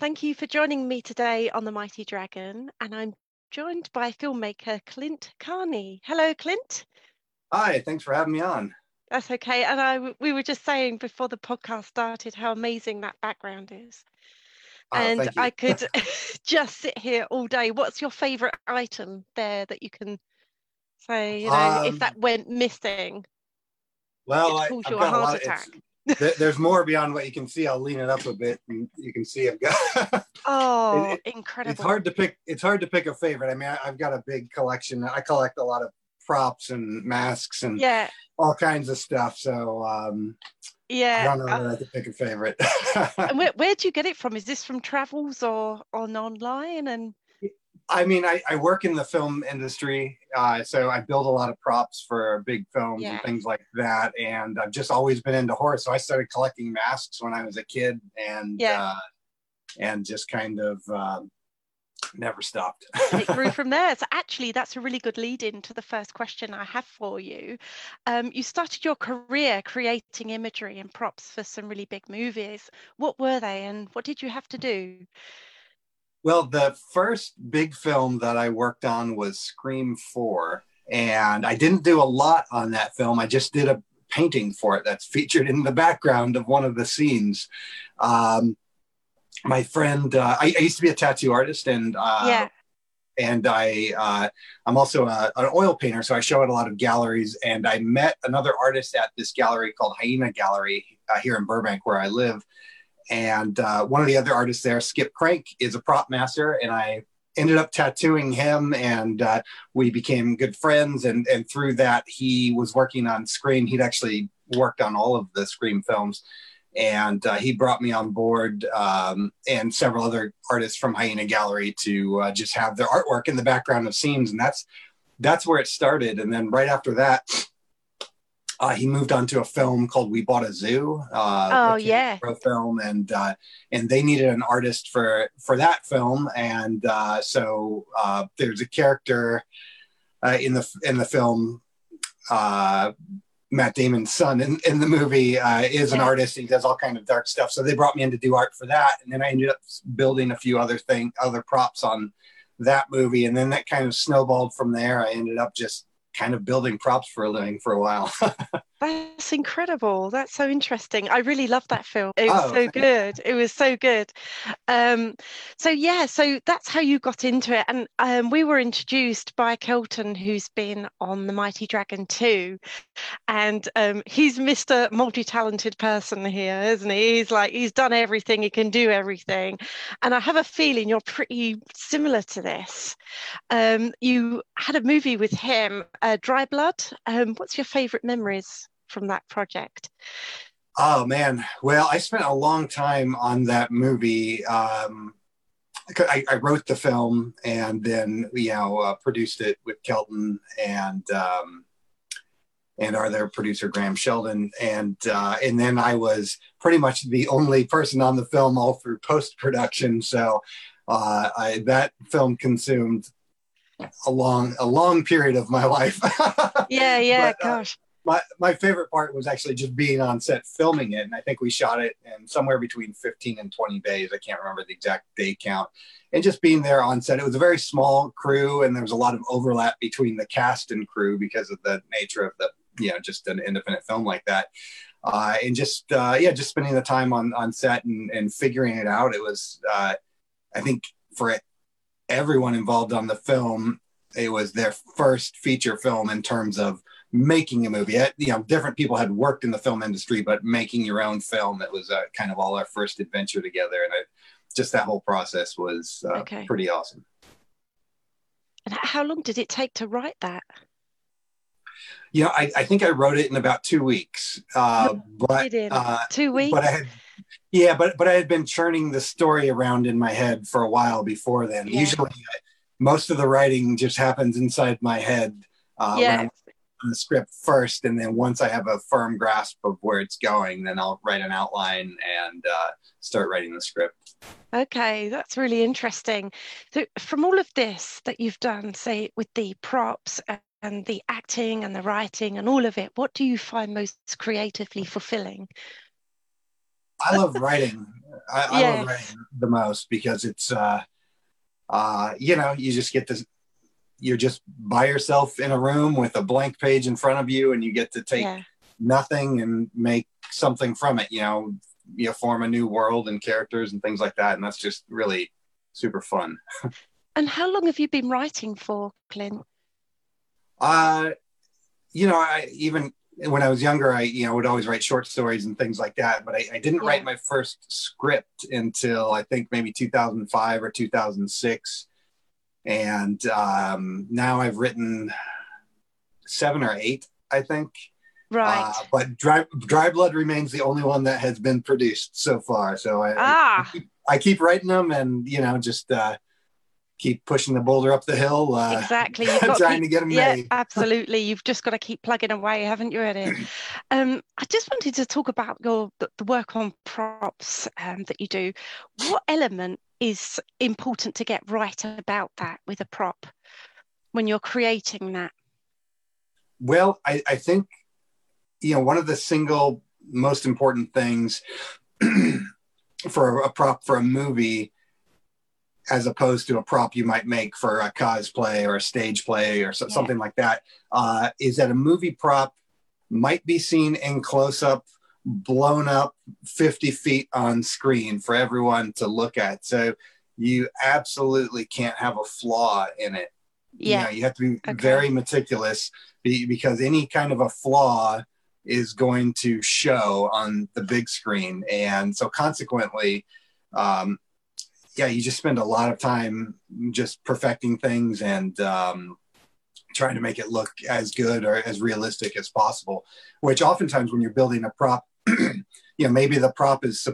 Thank you for joining me today on The Mighty Dragon. And I'm joined by filmmaker Clint Carney. Hello, Clint. Hi, thanks for having me on. That's okay. And I, we were just saying before the podcast started how amazing that background is. Oh, and I could just sit here all day. What's your favorite item there that you can say, you know, um, if that went missing? Well, I, have got a lot. Of, there's more beyond what you can see. I'll lean it up a bit, and you can see I've got. oh, it, incredible! It's hard to pick. It's hard to pick a favorite. I mean, I, have got a big collection. I collect a lot of props and masks and yeah, all kinds of stuff. So um, yeah, I don't know uh, I could pick a favorite. and where where do you get it from? Is this from travels or on online? And I mean, I, I work in the film industry, uh, so I build a lot of props for big films yeah. and things like that. And I've just always been into horror, so I started collecting masks when I was a kid, and yeah. uh, and just kind of uh, never stopped. it grew from there. So actually, that's a really good lead in to the first question I have for you. Um, you started your career creating imagery and props for some really big movies. What were they, and what did you have to do? Well, the first big film that I worked on was Scream 4. And I didn't do a lot on that film. I just did a painting for it that's featured in the background of one of the scenes. Um, my friend, uh, I, I, used to be a tattoo artist and uh, yeah. And I, uh, I'm also a, an oil painter, so I show at a lot of galleries. And I met another artist at this gallery called Hyena Gallery uh, here in Burbank, where I live and uh, one of the other artists there, Skip Crank, is a prop master, and I ended up tattooing him, and uh, we became good friends. And and through that, he was working on Scream. He'd actually worked on all of the Scream films, and uh, he brought me on board um, and several other artists from Hyena Gallery to uh, just have their artwork in the background of scenes, and that's that's where it started. And then right after that, uh, he moved on to a film called We Bought a Zoo. Uh, oh yeah, film, and uh, and they needed an artist for for that film, and uh, so uh, there's a character uh, in the in the film. Matt Damon's son in, in the movie is an yeah. artist. He does all kind of dark stuff. So they brought me in to do art for that, and then I ended up building a few other thing, other props on that movie, and then that kind of snowballed from there. I ended up just kind of building props for a living for a while. That's incredible. That's so interesting. I really love that film. It was oh, so good. It was so good. Um, so yeah, so that's how you got into it. And um, we were introduced by Kelton, who's been on The Mighty Dragon too. And um, he's Mr. Multi-talented person here, isn't he? He's like, he's done everything, he can do everything. And I have a feeling you're pretty similar to this. Um, you had a movie with him, uh, Dry Blood. Um, what's your favorite memories? From that project? Oh man, well, I spent a long time on that movie. Um, I, I, wrote the film and then you know uh, produced it with Kelton and um, and our other producer Graham Sheldon and uh, and then I was pretty much the only person on the film all through post production. So uh, I, that film consumed a long a long period of my life. yeah, yeah, but, uh, gosh my my favorite part was actually just being on set filming it and i think we shot it in somewhere between 15 and 20 days. I can't remember the exact day count. And just being there on set it was a very small crew and there was a lot of overlap between the cast and crew because of the nature of the you know just an independent film like that. Uh, and just uh, yeah just spending the time on on set and, and figuring it out it was uh, i think for everyone involved on the film it was their first feature film in terms of making a movie. You know, different people had worked in the film industry, but making your own film that was uh, kind of all our first adventure together. And I, just that whole process was uh, okay. pretty awesome. And how long did it take to write that? Yeah, I, I think I wrote it in about two weeks. Uh, but uh, two weeks. But I had, yeah, but but I had been churning the story around in my head for a while before then. Yeah. Usually, I, most of the writing just happens inside my head. Uh, yeah the script first, and then once I have a firm grasp of where it's going, then I'll write an outline and uh, start writing the script. Okay, that's really interesting. So, from all of this that you've done, say with the props and the acting and the writing and all of it, what do you find most creatively fulfilling? I love writing. I, I love writing the most because it's, uh, uh, you know, you just get this. You're just by yourself in a room with a blank page in front of you, and you get to take yeah. nothing and make something from it. You know, you form a new world and characters and things like that, and that's just really super fun. and how long have you been writing for, Clint? Uh, you know, I even when I was younger, I you know would always write short stories and things like that. But I, I didn't yeah. write my first script until I think maybe 2005 or 2006, and um, now I've written seven or eight, I think. Right. Uh, but dry, dry blood remains the only one that has been produced so far. So I, ah. I, keep, I keep writing them, and you know just. Uh, keep pushing the boulder up the hill. Uh, exactly. You've got trying to, keep, to, get them yeah, made. absolutely. You've just got to keep plugging away, haven't you, Eddie? um, I just wanted to talk about your the, the work on props um, that you do. What element is important to get right about that with a prop when you're creating that? Well, I, I think you know one of the single most important things for a prop for a movie as opposed to a prop you might make for a cosplay or a stage play or so, yeah. something like that, uh, is that a movie prop might be seen in close up, blown up 50 feet on screen for everyone to look at. So you absolutely can't have a flaw in it. Yeah. You, know, you have to be okay. very meticulous because any kind of a flaw is going to show on the big screen. And so consequently, um, yeah, you just spend a lot of time just perfecting things and um, trying to make it look as good or as realistic as possible. Which oftentimes, when you're building a prop, you know, maybe the prop is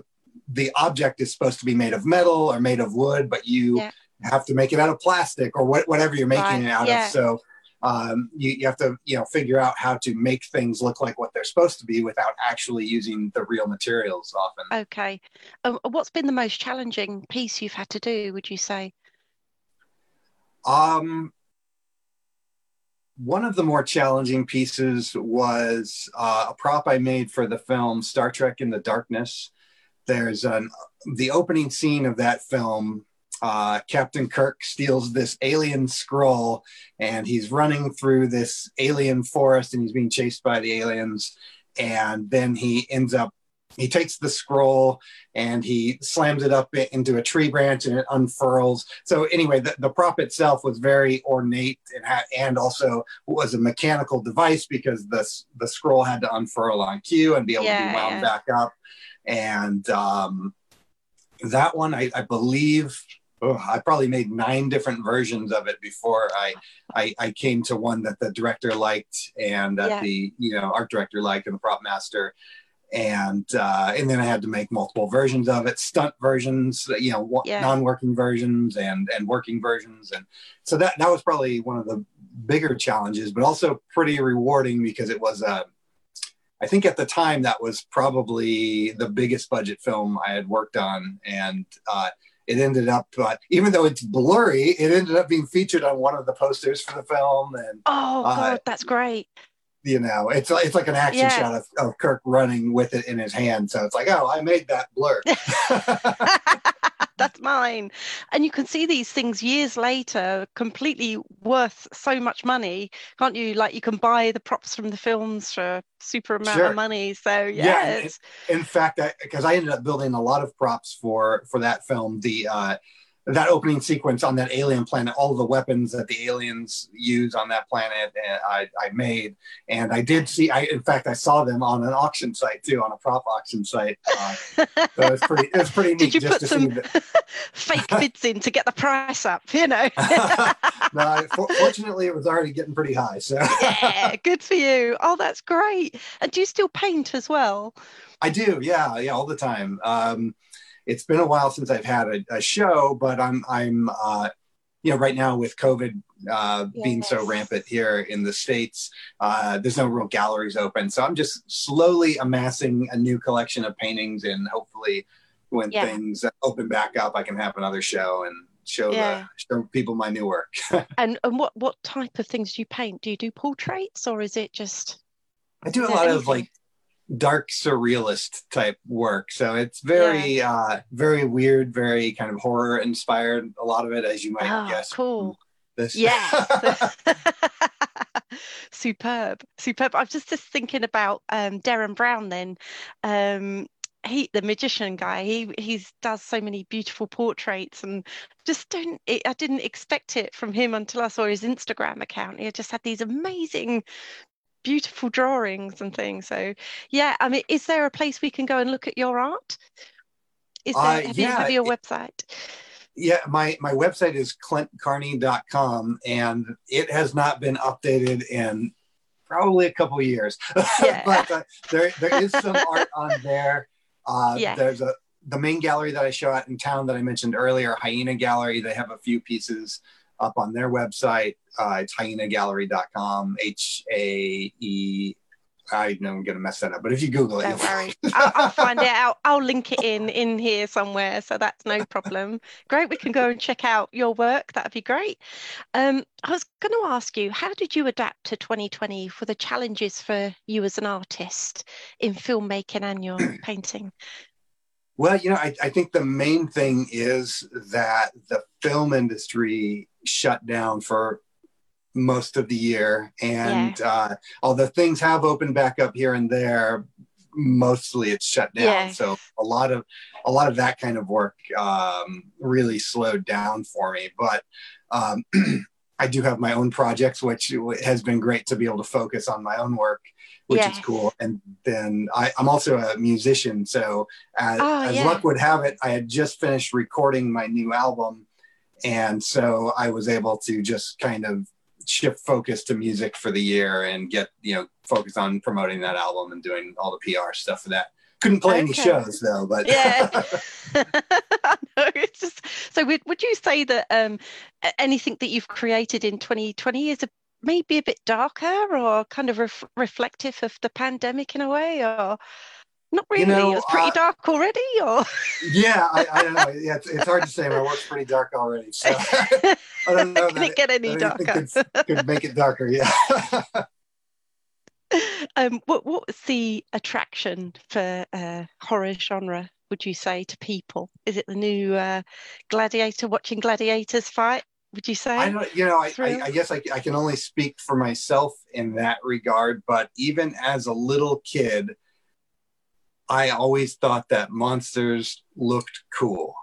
the object is supposed to be made of metal or made of wood, but you yeah. have to make it out of plastic or what, whatever you're making right. it out yeah. of. So um, you, you, have to you know figure out how to make things look like what they're supposed to be without actually using the real materials often okay um, what's been the most challenging piece you've had to do would you say um one of the more challenging pieces was uh, a prop I made for the film Star Trek in the Darkness. There's an the opening scene of that film uh, Captain Kirk steals this alien scroll and he's running through this alien forest and he's being chased by the aliens. And then he ends up, he takes the scroll and he slams it up into a tree branch and it unfurls. So, anyway, the, the prop itself was very ornate and, ha- and also was a mechanical device because the, the scroll had to unfurl on cue and be able yeah, to be wound yeah. back up. And um, that one, I, I believe, oh, I probably made nine different versions of it before I, I, I came to one that the director liked and that yeah. the you know art director liked and the prop master, and uh, and then I had to make multiple versions of it, stunt versions, you know, yeah. non-working versions and and working versions, and so that that was probably one of the bigger challenges, but also pretty rewarding because it was a I think at the time that was probably the biggest budget film I had worked on, and uh, it ended up, uh, even though it's blurry, it ended up being featured on one of the posters for the film. And oh uh, god, that's great. You know, it's it's like an action yeah. shot of, of Kirk running with it in his hand. So it's like, oh, I made that blur. that's mine. And you can see these things years later, completely worth so much money, can't you? Like you can buy the props from the films for super amount sure. of money. So yeah, yeah in, in fact, because I, I, ended up building a lot of props for for that film. The uh, that opening sequence on that alien planet, all the weapons that the aliens use on that planet, I, I made, and I did see. I in fact I saw them on an auction site too, on a prop auction site. Uh, so it was pretty. It was pretty neat. Did you put some fake bids in to get the price up? You know. no, fortunately, it was already getting pretty high. So yeah, good for you. Oh, that's great. And do you still paint as well? I do. Yeah, yeah, all the time. Um, it's been a while since I've had a, a show, but I'm I'm uh, you know right now with COVID uh, yes. being so rampant here in the states, uh, there's no real galleries open, so I'm just slowly amassing a new collection of paintings, and hopefully when yeah. things open back up, I can have another show and show yeah. the show people my new work. and and what what type of things do you paint? Do you do portraits or is it just? I do a lot anything? of like dark surrealist type work. So it's very yeah. uh, very weird, very kind of horror inspired. A lot of it, as you might oh, guess. Cool. This. Yes. superb, superb. I'm just just thinking about um, Derren Brown. Then um, he the magician guy he he does so many beautiful portraits and just don't it, i didn't expect it from him until i saw his instagram account he just had these amazing beautiful drawings and things so yeah i mean is there a place we can go and look at your art is there uh, have, yeah, you, have your website yeah my my website is clintcarney.com and it has not been updated in probably a couple years yeah. but uh, there, there is some art on there uh, yeah. There's a the main gallery that I show at in town that I mentioned earlier, Hyena Gallery. They have a few pieces up on their website. Uh, it's hyenagallery.com. H A E. I know I'm going to mess that up, but if you Google it. I'll, I'll, find it. I'll, I'll link it in in here somewhere, so that's no problem. Great, we can go and check out your work. That'd be great. Um, I was going to ask you, how did you adapt to 2020 for the challenges for you as an artist in filmmaking and your painting? Well, you know, I, I, think the main thing is that the film industry shut down for most of the year. And yeah. uh, although things have opened back up here and there, mostly it's shut down. Yeah. So a lot of a lot of that kind of work um, really slowed down for me. But um, I do have my own projects, which has been great to be able to focus on my own work, which yes. is cool. And then I, am also a musician. So as, oh, as yeah. luck would have it, I had just finished recording my new album. And so I was able to just kind of shift focus to music for the year and get, you know, focus on promoting that album and doing all the PR stuff for that. Couldn't play okay. any shows though, but yeah. no, it's just so. Would, would you say that um, anything that you've created in 2020 is a, maybe a bit darker or kind of ref- reflective of the pandemic in a way, or not really? You know, it's pretty uh, dark already, or yeah, I, I, don't know. Yeah, it's, it's, hard to say. My work's pretty dark already, so I don't know. Can it get any darker? Could, could make it darker, yeah. um, what what was the attraction for uh, horror genre? Would you say to people? Is it the new uh, Gladiator? Watching gladiators fight? Would you say? I don't. You know, I, I, I guess I, I can only speak for myself in that regard. But even as a little kid, I always thought that monsters looked cool.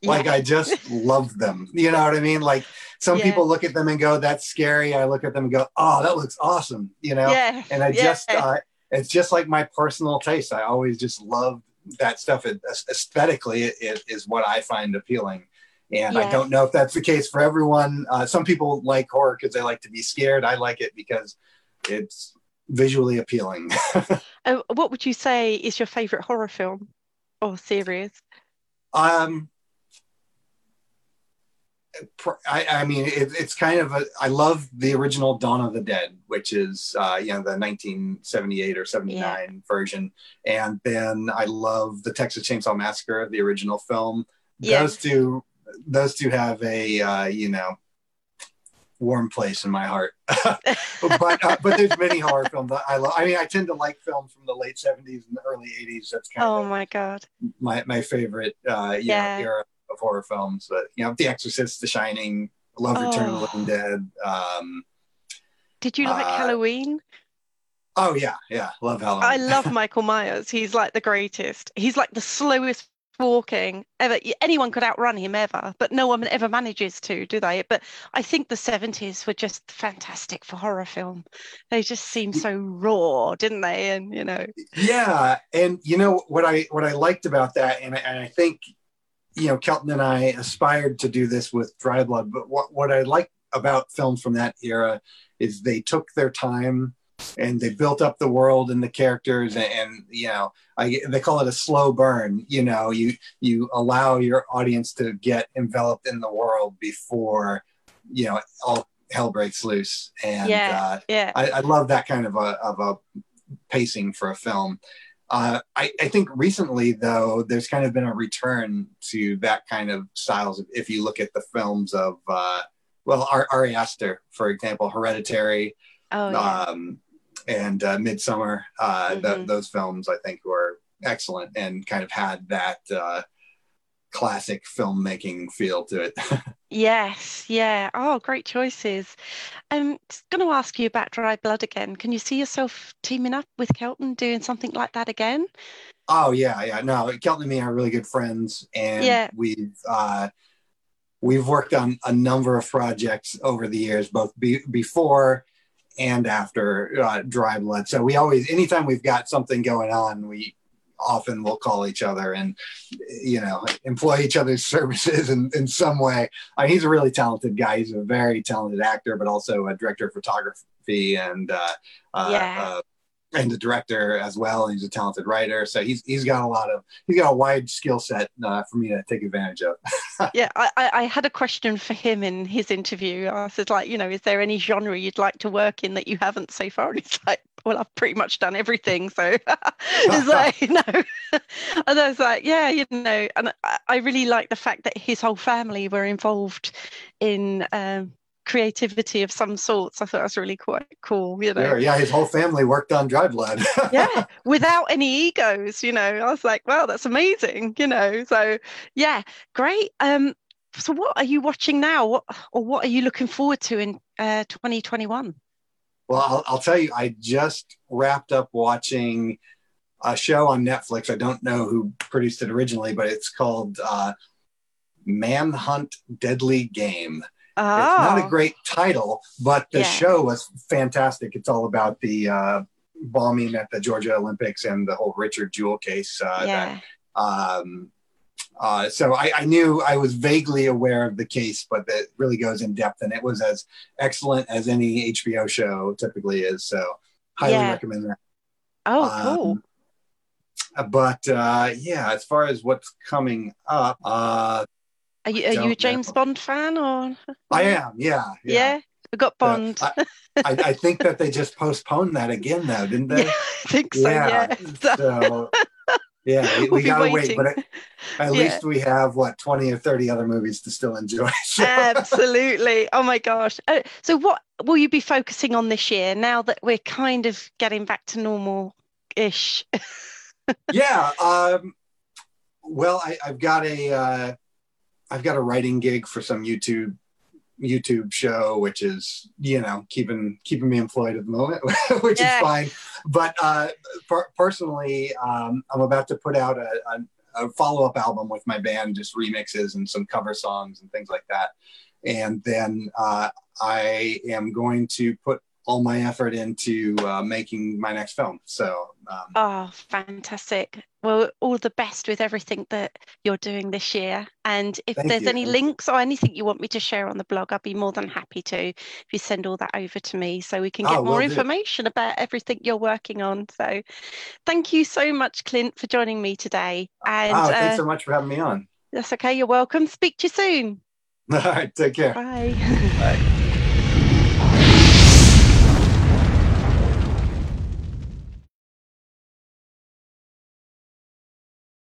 Like yeah. I just love them. You know what I mean? Like some yeah. people look at them and go, "That's scary." I look at them and go, "Oh, that looks awesome." You know? Yeah. And I just, uh, it's just like my personal taste. I always just love that stuff. It, aesthetically, it, it is what I find appealing. And I don't know if that's the case for everyone. Uh, some people like horror because they like to be scared. I like it because it's visually appealing. uh, what would you say is your favorite horror film or series? Um, I, I mean, it, it's kind of a. I love the original Dawn of the Dead, which is uh, you know the 1978 or 79 yeah. version, and then I love the Texas Chainsaw Massacre, the original film. Yeah. Those two, those two have a uh, you know warm place in my heart. but uh, but there's many horror films that I love. I mean, I tend to like films from the late 70s and the early 80s. That's kind oh of my god my my favorite uh, yeah. Know, era of horror films, but you know, The Exorcist, The Shining, Love oh. Return of the Living Dead. Um, Did you like uh, Halloween? Oh yeah, yeah, love Halloween. I love Michael Myers. He's like the greatest. He's like the slowest walking ever anyone could outrun him ever but no one ever manages to do they but i think the 70s were just fantastic for horror film they just seemed so raw didn't they and you know yeah and you know what i what i liked about that and I, and I think you know, Kelton and I aspired to do this with Dry Blood, but what, what I like about films from that era is they took their time and they built up the world and the characters and, and, you know I, they call it a slow burn you know you you allow your audience to get enveloped in the world before you know all hell breaks loose and yeah, uh, yeah. I, I, love that kind of a, of a pacing for a film uh, I, I, think recently, though, there's kind of been a return to that kind of styles. If you look at the films of, uh, well, Ari Aster, for example, Hereditary, oh, yeah. um, and uh, Midsommar. Uh, mm-hmm. th- those films I think were excellent and kind of had that uh, classic filmmaking feel to it. yes, yeah. Oh, great choices. I'm going to ask you about Dry Blood again. Can you see yourself teaming up with Kelton doing something like that again? Oh yeah, yeah. No, Kelton and me are really good friends, and yeah. we've uh, we've worked on a number of projects over the years, both be- before and after uh, Dry Blood. So we always, anytime we've got something going on, we often will call each other and you know employ each other's services in, in some way. I mean, he's a really talented guy. He's a very talented actor, but also a director of photography and uh, uh yeah. uh, and the director as well. And He's a talented writer, so he's he's got a lot of he's got a wide skill set uh, for me to take advantage of. yeah, I, I had a question for him in his interview. I said, like, you know, is there any genre you'd like to work in that you haven't so far? And he's like, well, I've pretty much done everything. So it's like, you know, and I was like, yeah, you know, and I, really like the fact that his whole family were involved in um, creativity of some sorts. I thought that was really quite cool. You know, yeah, yeah his whole family worked on Dry Blood. yeah, without any egos. You know, I was like, wow, that's amazing. You know, so yeah, great. Um, so what are you watching now? What or what are you looking forward to in uh, 2021? Well, I'll, I'll tell you, I just wrapped up watching a show on Netflix. I don't know who produced it originally, but it's called uh, Manhunt Deadly Game. Oh. It's not a oh. great title, but the yeah. show was fantastic. It's all about the uh, bombing at the Georgia Olympics and the whole Richard Jewell case. Uh, yeah. That, um, uh, so I, I, knew I was vaguely aware of the case, but it really goes in depth, and it was as excellent as any HBO show typically is. So highly yeah. recommend that. Oh, cool. Um, but uh, yeah, as far as what's coming up, uh, are you, are you a James know. Bond fan or? I am. Yeah. Yeah. yeah we got Bond. I, I, I, think that they just postponed that again, though, didn't they? Yeah, I think so. Yeah. yeah. So, yeah, we, we'll we gotta wait, but at, at yeah. least we have what twenty or thirty other movies to still enjoy. So. Absolutely. Oh my gosh. Uh, so, what will you be focusing on this year now that we're kind of getting back to normal ish? yeah. Um, well, I, have got a. Uh, I've got a writing gig for some YouTube YouTube show, which is you know keeping keeping me employed at the moment, which yeah. is fine. But uh, per- personally, um, I'm about to put out a, a, a follow up album with my band, just remixes and some cover songs and things like that. And then uh, I am going to put all my effort into uh, making my next film. So, um, oh, fantastic! Well, all the best with everything that you're doing this year. And if there's you. any links or anything you want me to share on the blog, I'll be more than happy to. If you send all that over to me, so we can get oh, more information do. about everything you're working on. So, thank you so much, Clint, for joining me today. And oh, thanks uh, so much for having me on. That's okay. You're welcome. Speak to you soon. All right. Take care. Bye. Bye.